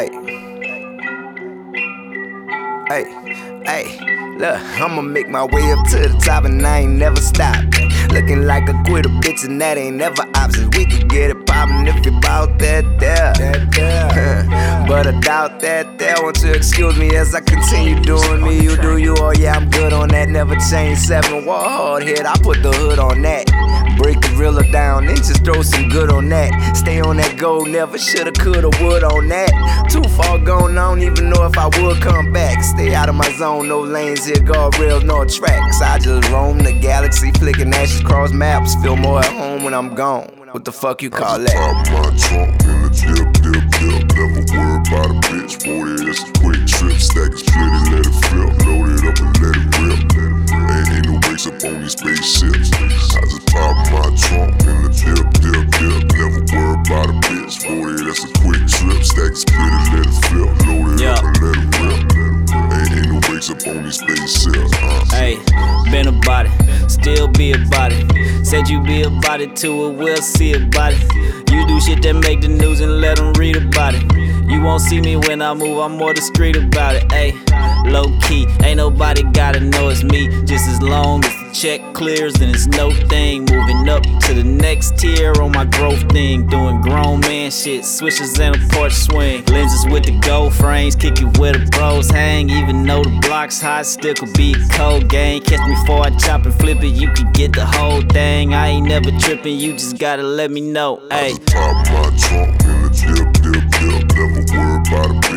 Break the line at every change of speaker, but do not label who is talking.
Hey. Hey. Hey. Look, I'ma make my way up to the top and I ain't never stopped. Looking like a quitter, bitch, and that ain't never options. We could get it poppin' if you bout that there. But I doubt that there. Won't you excuse me as I continue doing me? You do you, oh yeah, I'm good on that. Never change seven. Wall hard hit, I put the hood on that. Break the riller down, then just throw some good on that. Stay on that goal, never shoulda, coulda, would on that. Too far gone, I don't even know if I would come back. Stay out of my zone, no lanes here, guardrails, no tracks. I just roam the galaxy, flicking ashes cross maps. Feel more at home when I'm gone. What the fuck you call that?
About it,
still be about it. Said you be about it too, and we'll see about it. You do shit that make the news and let them read about it. You won't see me when I move, I'm more discreet about it. Hey, low key, ain't nobody gotta know it's me. Just as long as check clears, and it's no thing. Moving up to the next tier on my growth thing. Doing grown man shit, switches and a porch swing. Lenses with the gold frames, kick it where the bros hang. Even though the block's hot, still could be cold game. Catch me before I chop and flip it, you can get the whole thing. I ain't never tripping, you just gotta let me know. Hey.
Pop my trunk in the dip, dip, dip. Never worry about a